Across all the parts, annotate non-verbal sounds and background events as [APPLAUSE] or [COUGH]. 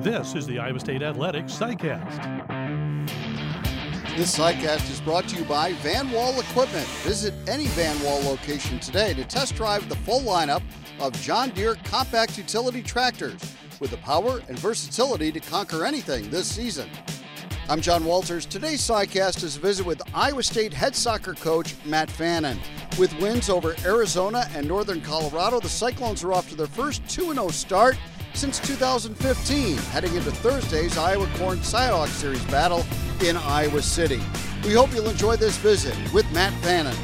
This is the Iowa State Athletics CyCast. This CyCast is brought to you by Van Wall Equipment. Visit any Van Wall location today to test drive the full lineup of John Deere compact utility tractors with the power and versatility to conquer anything this season. I'm John Walters. Today's CyCast is a visit with Iowa State head soccer coach Matt Fannon. With wins over Arizona and Northern Colorado, the Cyclones are off to their first 2 0 start since 2015, heading into Thursday's Iowa Corn CyHawk Series battle in Iowa City. We hope you'll enjoy this visit with Matt Fannon.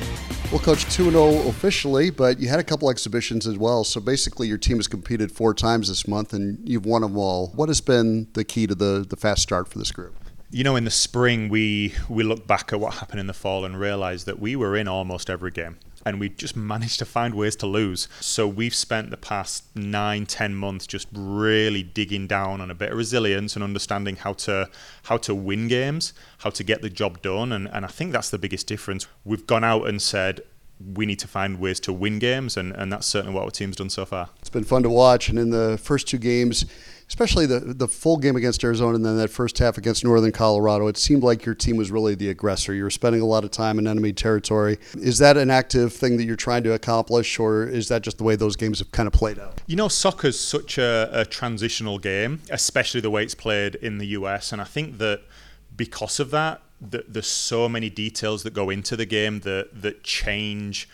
Well, Coach, 2 0 officially, but you had a couple exhibitions as well. So basically, your team has competed four times this month and you've won them all. What has been the key to the, the fast start for this group? you know, in the spring, we we look back at what happened in the fall and realize that we were in almost every game. And we just managed to find ways to lose. So we've spent the past nine, ten months just really digging down on a bit of resilience and understanding how to how to win games, how to get the job done. And, and I think that's the biggest difference. We've gone out and said, we need to find ways to win games, and, and that's certainly what our team's done so far. It's been fun to watch, and in the first two games, especially the the full game against Arizona and then that first half against Northern Colorado, it seemed like your team was really the aggressor. You were spending a lot of time in enemy territory. Is that an active thing that you're trying to accomplish, or is that just the way those games have kind of played out? You know, soccer's such a, a transitional game, especially the way it's played in the US, and I think that because of that, that there's so many details that go into the game that that change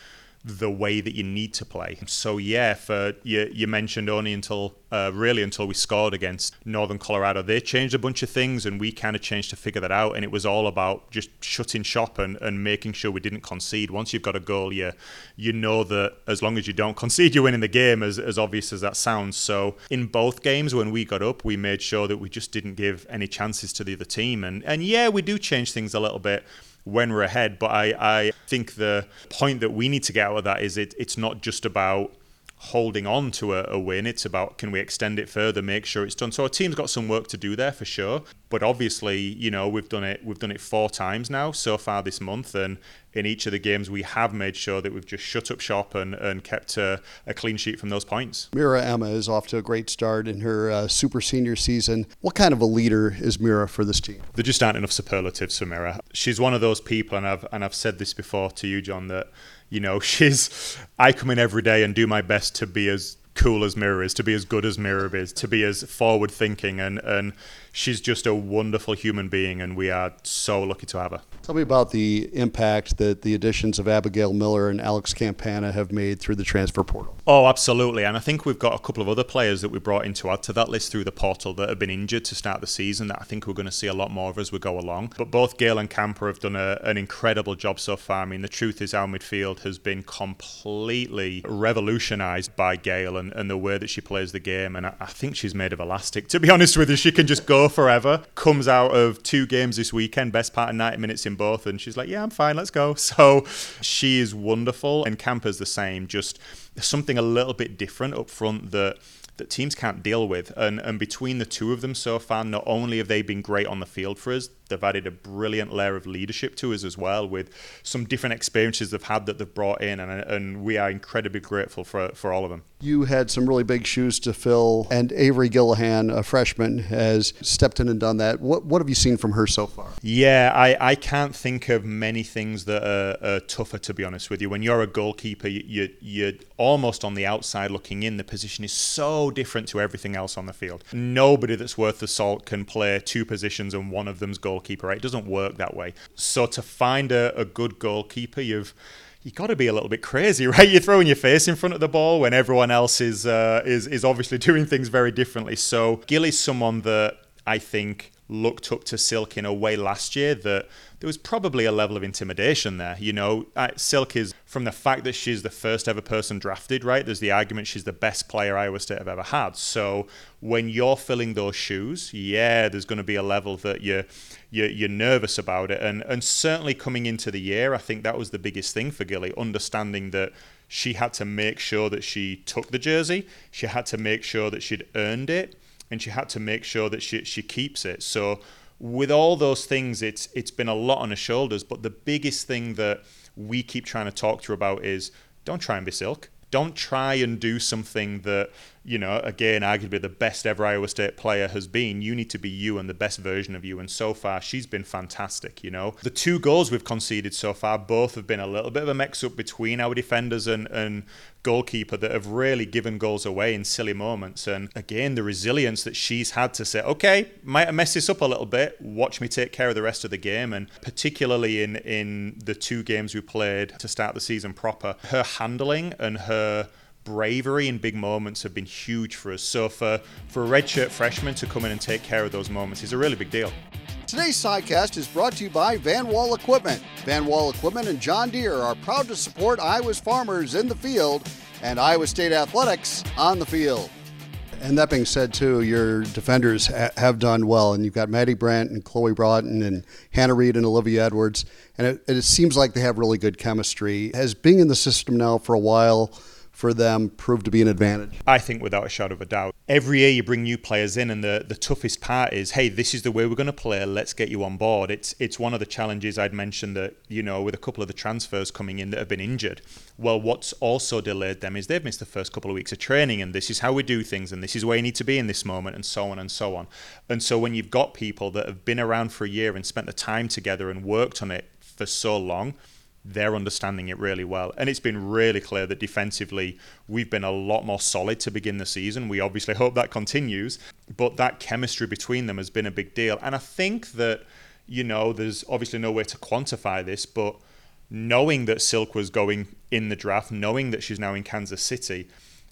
the way that you need to play. So yeah, for you, you mentioned only until uh, really until we scored against Northern Colorado, they changed a bunch of things, and we kind of changed to figure that out. And it was all about just shutting shop and, and making sure we didn't concede. Once you've got a goal, you you know that as long as you don't [LAUGHS] concede, you're winning the game. As as obvious as that sounds. So in both games, when we got up, we made sure that we just didn't give any chances to the other team. And and yeah, we do change things a little bit when we're ahead. But I, I think the point that we need to get out of that is it, it's not just about holding on to a, a, win. It's about can we extend it further, make sure it's done. So our team's got some work to do there for sure. But obviously, you know, we've done it. We've done it four times now so far this month, and in each of the games, we have made sure that we've just shut up shop and, and kept a, a clean sheet from those points. Mira Emma is off to a great start in her uh, super senior season. What kind of a leader is Mira for this team? There just aren't enough superlatives for Mira. She's one of those people, and I've and I've said this before to you, John, that you know [LAUGHS] she's. I come in every day and do my best to be as cool as Mira is, to be as good as Mira is, to be as forward thinking, and and she's just a wonderful human being, and we are so lucky to have her. Tell me about the impact that the additions of Abigail Miller and Alex Campana have made through the transfer portal. Oh, absolutely. And I think we've got a couple of other players that we brought in to add to that list through the portal that have been injured to start the season that I think we're going to see a lot more of as we go along. But both Gail and Camper have done a, an incredible job so far. I mean, the truth is, our midfield has been completely revolutionised by Gail and, and the way that she plays the game. And I, I think she's made of elastic. To be honest with you, she can just go forever. Comes out of two games this weekend, best part of 90 minutes in both, and she's like, "Yeah, I'm fine. Let's go." [LAUGHS] So she is wonderful, and Camper's the same. Just something a little bit different up front that that teams can't deal with. And and between the two of them so far, not only have they been great on the field for us, they've added a brilliant layer of leadership to us as well, with some different experiences they've had that they've brought in, and and we are incredibly grateful for for all of them. You had some really big shoes to fill, and Avery Gillahan, a freshman, has stepped in and done that. What what have you seen from her so far? Yeah, I, I can't think of many things that are, are tougher to be honest with you. When you're a goalkeeper, you, you you're almost on the outside looking in. The position is so different to everything else on the field. Nobody that's worth the salt can play two positions and one of them's goalkeeper. Right? It doesn't work that way. So to find a, a good goalkeeper, you've you got to be a little bit crazy, [LAUGHS] right? You're throwing your face in front of the ball when everyone else is uh, is is obviously [LAUGHS] doing things very differently. So Gil is someone that I think looked up to Silk in a way last year that there was probably a level of intimidation there. You know, Silk is from the fact that she's the first ever person drafted, right? There's the argument she's the best player Iowa State have ever had. So when you're filling those shoes, yeah, there's going to be a level that you're, you're, you're nervous about it. And, and certainly coming into the year, I think that was the biggest thing for Gilly, understanding that she had to make sure that she took the jersey, she had to make sure that she'd earned it and she had to make sure that she she keeps it. So with all those things, it's it's been a lot on her shoulders. But the biggest thing that we keep trying to talk to her about is don't try and be Silk. Don't try and do something that you know, again, arguably the best ever Iowa State player has been. You need to be you and the best version of you. And so far, she's been fantastic, you know. The two goals we've conceded so far, both have been a little bit of a mix up between our defenders and, and goalkeeper that have really given goals away in silly moments. And again, the resilience that she's had to say, okay, might have messed this up a little bit. Watch me take care of the rest of the game. And particularly in, in the two games we played to start the season proper, her handling and her bravery in big moments have been huge for us. So for, for a redshirt freshman to come in and take care of those moments is a really big deal. Today's sidecast is brought to you by Van Wall Equipment. Van Wall Equipment and John Deere are proud to support Iowa's farmers in the field and Iowa State athletics on the field. And that being said, too, your defenders ha- have done well, and you've got Maddie Brandt and Chloe Broughton and Hannah Reed and Olivia Edwards, and it, it seems like they have really good chemistry. Has being in the system now for a while for them prove to be an advantage? I think without a shadow of a doubt. Every year you bring new players in, and the, the toughest part is, hey, this is the way we're going to play. Let's get you on board. It's it's one of the challenges I'd mentioned that you know with a couple of the transfers coming in that have been injured. Well, what's also delayed them is they've missed the first couple of weeks of training, and this is how we do things, and this is where you need to be in this moment, and so on and so on. And so when you've got people that have been around for a year and spent the time together and worked on it for so long they're understanding it really well. And it's been really clear that defensively, we've been a lot more solid to begin the season. We obviously hope that continues, but that chemistry between them has been a big deal. And I think that, you know, there's obviously no way to quantify this, but knowing that Silk was going in the draft, knowing that she's now in Kansas City,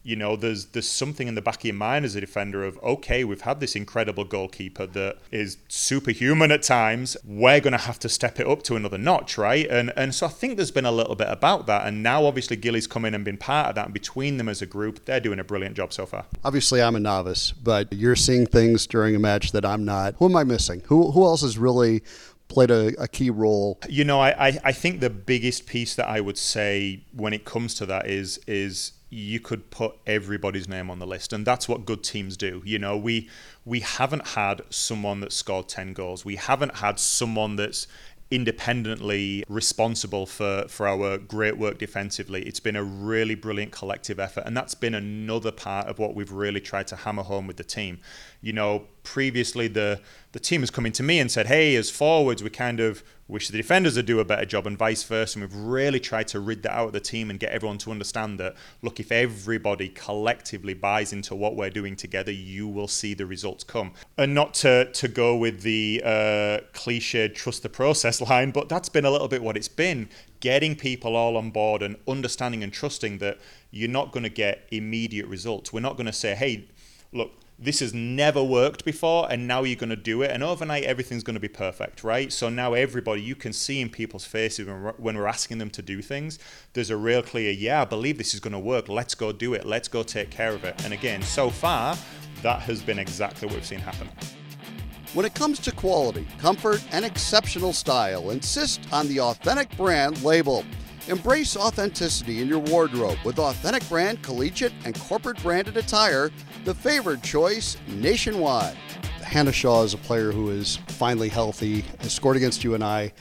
you know, there's there's something in the back of your mind as a defender of okay, we've had this incredible goalkeeper that is superhuman at times. We're going to have to step it up to another notch, right? And and so I think there's been a little bit about that. And now obviously Gilly's come in and been part of that. And between them as a group, they're doing a brilliant job so far. Obviously, I'm a novice, but you're seeing things during a match that I'm not. Who am I missing? Who who else is really played a, a, key role? You know, I, I, I think the biggest piece that I would say when it comes to that is is you could put everybody's name on the list and that's what good teams do you know? We we haven't had someone that scored 10 goals. We haven't had someone that's independently responsible for for our great work defensively. It's been a really brilliant collective effort and that's been another part of what we've really tried to hammer home with the team. You know previously the the team has come into me and said hey as forwards we kind of wish the defenders would do a better job and vice versa. And we've really tried to rid that out of the team and get everyone to understand that, look, if everybody collectively buys into what we're doing together, you will see the results come. And not to, to go with the uh, cliched trust the process [LAUGHS] line, but that's been a little bit what it's been. Getting people all on board and understanding and trusting that you're not going to get immediate results. We're not going to say, hey, look, this has never worked before and now you're going to do it and overnight everything's going to be perfect right? So now everybody you can see in people's faces when we're, asking them to do things there's a real clear yeah i believe this is going to work. Let's go do it. Let's go take care of it. And again so far that has been exactly what we've seen happen. When it comes to quality comfort and exceptional style insist on the authentic brand label Embrace authenticity in your wardrobe with authentic brand collegiate and corporate branded attire, the favored choice nationwide. Hannah Shaw is a player who is finally healthy, has scored against you and I.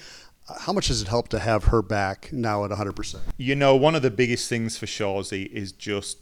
How much does it help to have her back now at 100%? You know, one of the biggest things for Shawsy is just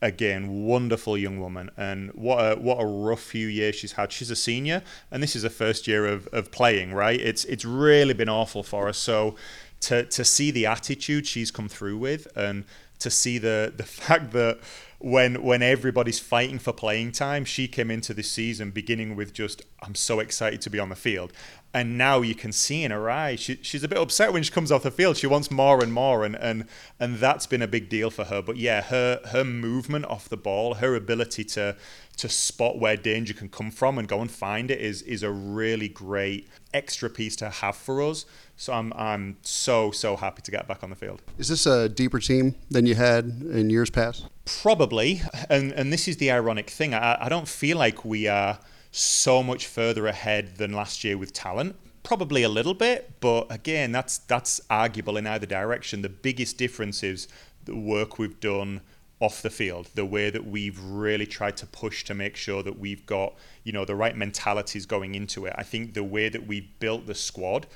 again, wonderful young woman, and what a what a rough few years she's had. She's a senior, and this is her first year of, of playing. Right, it's it's really been awful for her. So to to see the attitude she's come through with and to see the the [LAUGHS] fact that when when everybody's fighting for playing time, she came into this season beginning with just I'm so excited to be on the field, and now you can see in her eyes she, she's a bit upset when she comes off the field. She wants more and more, and and and that's been a big deal for her. But yeah, her her movement off the ball, her ability to to spot where danger can come from and go and find it is is a really great extra piece to have for us. So I'm I'm so so happy to get back on the field. Is this a deeper team than you had in years past? Probably, and and this is the ironic thing. I, I don't feel like we are so much further ahead than last year with talent. Probably a little bit, but again, that's that's arguable in either direction. The biggest difference is the work we've done off the field, the way that we've really tried to push to make sure that we've got, you know, the right mentalities going into it. I think the way that we built the squad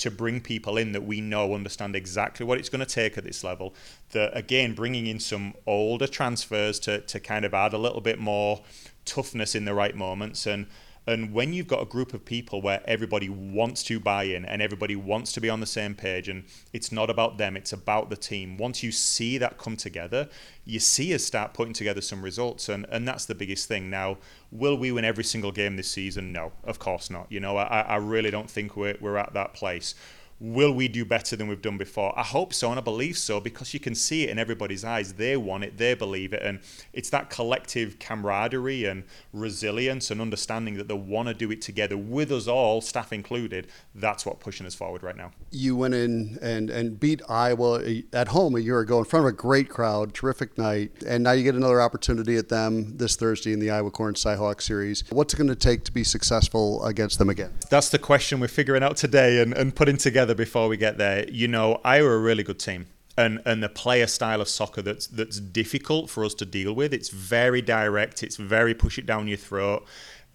to bring people in that we know understand exactly what it's going to take at this level. That again, bringing in some older transfers to to kind of add a little bit more toughness in the right moments and and when you've got a group of people where everybody wants to buy in and everybody wants to be on the same page, and it's not about them, it's about the team, once you see that come together, you see us start putting together some results. And, and that's the biggest thing. Now, will we win every single game this season? No, of course not. You know, I, I really don't think we're, we're at that place will we do better than we've done before? I hope so, and I believe so, because you can see it in everybody's eyes. They want it, they believe it, and it's that collective camaraderie and resilience and understanding that they want to do it together with us all, staff included. That's what pushing us forward right now. You went in and and beat Iowa uh, at home a year ago in front of a great crowd, terrific night, and now you get another opportunity at them this Thursday in the Iowa Corn CyHawk series. What's it going to take to be successful against them again? That's the question we're figuring out today and, and putting together together before we get there. You know, Iowa are a really good team. And, and the player style of soccer that's that's difficult for us to deal with. It's very direct. It's very push it down your throat.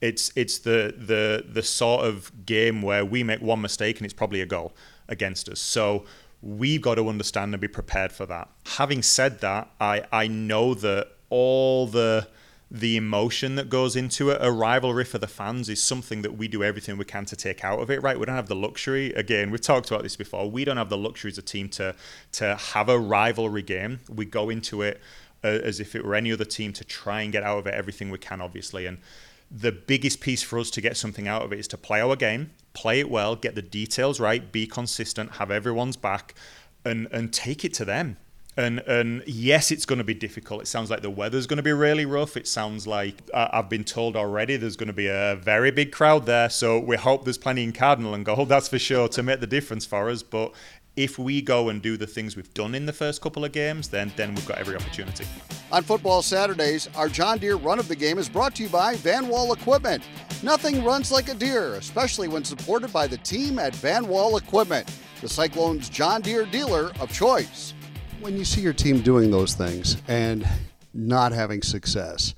It's it's the the the sort of game where we make one mistake and it's probably a goal against us. So we've got to understand and be prepared for that. Having said that, I I know that all the the emotion that goes into it. A rivalry for the fans is something that we do everything we can to take out of it, right? We don't have the luxury. Again, we've talked about this before. We don't have the luxury as a team to to have a rivalry game. We go into it uh, as if it were any other team to try and get out of it everything we can, obviously. And the biggest piece for us to get something out of it is to play our game, play it well, get the details right, be consistent, have everyone's back, and and take it to them and and yes, it's going to be difficult. It sounds like the weather's going to be really rough. It sounds like uh, I've been told already there's going to be a very big crowd there. So we hope there's plenty in Cardinal and Gold. That's for sure to make the difference for us. But if we go and do the things we've done in the first couple of games, then then we've got every opportunity. On football Saturdays, our John Deere run of the game is brought to you by Van Wall Equipment. Nothing runs like a Deere, especially when supported by the team at Van Wall Equipment, the Cyclones John Deere dealer of choice when you see your team doing those things and not having success,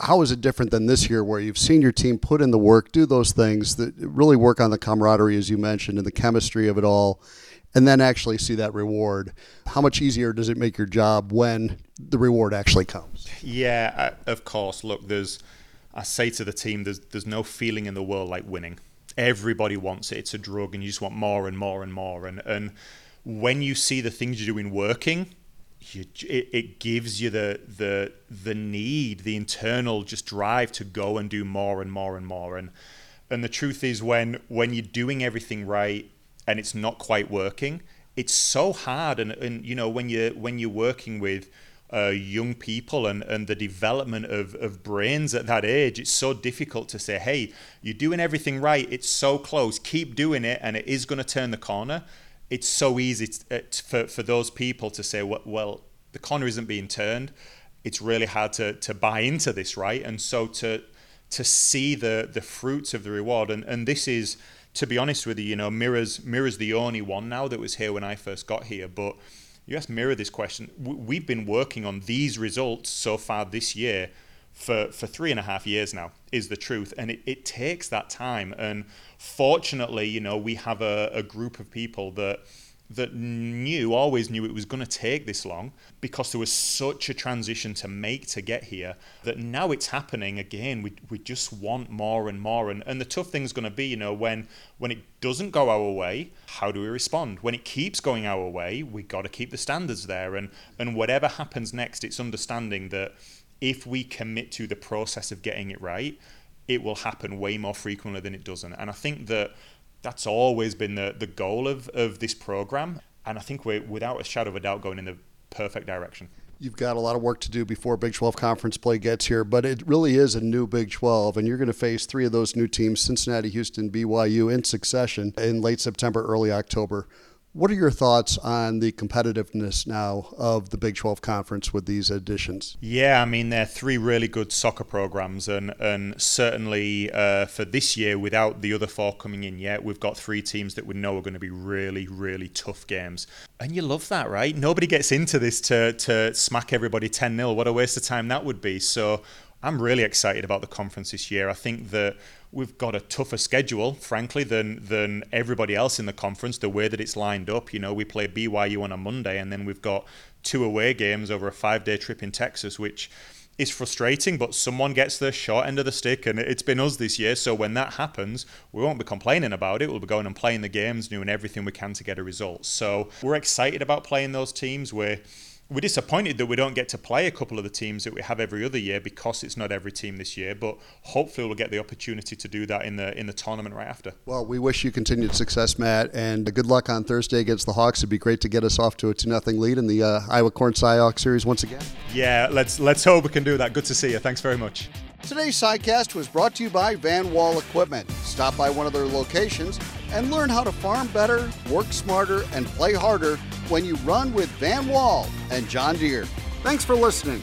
how is it different than this year where you've seen your team put in the work, do those things that really work on the camaraderie, as you mentioned, and the chemistry of it all, and then actually see that reward? How much easier does it make your job when the reward actually comes? Yeah, uh, of course. Look, there's, I say to the team, there's, there's no feeling in the world like winning. Everybody wants it. It's a drug, and you just want more and more and more. And, and, when you see the things you're doing working, you, it, it gives you the the the need, the internal just drive to go and do more and more and more. And and the truth is, when when you're doing everything right and it's not quite working, it's so hard. And and you know when you when you're working with uh, young people and, and the development of, of brains at that age, it's so difficult to say, hey, you're doing everything right. It's so close. Keep doing it, and it is going to turn the corner it's so easy to, uh, for, for those people to say, well, well, the corner isn't being turned. It's really hard to, to buy into this, right? And so to to see the the fruits of the reward, and, and this is, to be honest with you, you know, Mira's Mira's the only one now that was here when I first got here, but you asked Mira this question. We've been working on these results so far this year for, for three and a half years now, is the truth. And it, it takes that time. And fortunately, you know, we have a, a group of people that that knew, always knew it was going to take this long because there was such a transition to make to get here that now it's happening again. We, we just want more and more. And, and the tough thing is going to be, you know, when, when it doesn't go our way, how do we respond? When it keeps going our way, we got to keep the standards there. And, and whatever happens next, it's understanding that if we commit to the process of getting it right, it will happen way more frequently than it doesn't. And I think that that's always been the, the goal of, of this program. And I think we're, without a shadow of a doubt, going in the perfect direction. You've got a lot of work to do before Big 12 conference play gets here, but it really is a new Big 12, and you're going to face three of those new teams Cincinnati, Houston, BYU in succession in late September, early October. What are your thoughts on the competitiveness now of the Big 12 conference with these additions? Yeah, I mean, they're three really good soccer programs, and, and certainly uh, for this year, without the other four coming in yet, we've got three teams that we know are going to be really, really tough games. And you love that, right? Nobody gets into this to, to smack everybody 10 0. What a waste of time that would be. So I'm really excited about the conference this year. I think that we've got a tougher schedule, frankly, than than everybody else in the conference. The way that it's lined up, you know, we play BYU on a Monday, and then we've got two away games over a five-day trip in Texas, which is frustrating, but someone gets the short end of the stick, and it's been us this year. So when that happens, we won't be complaining about it. We'll be going and playing the games, doing everything we can to get a result. So we're excited about playing those teams. We're we're disappointed that we don't get to play a couple of the teams that we have every other year because it's not every team this year. But hopefully, we'll get the opportunity to do that in the in the tournament right after. Well, we wish you continued success, Matt, and good luck on Thursday against the Hawks. It'd be great to get us off to a two 0 lead in the uh, Iowa Corn CyHawk series once again. Yeah, let's let's hope we can do that. Good to see you. Thanks very much. Today's sidecast was brought to you by Van Wall Equipment. Stop by one of their locations and learn how to farm better, work smarter, and play harder when you run with Van Wall and John Deere. Thanks for listening.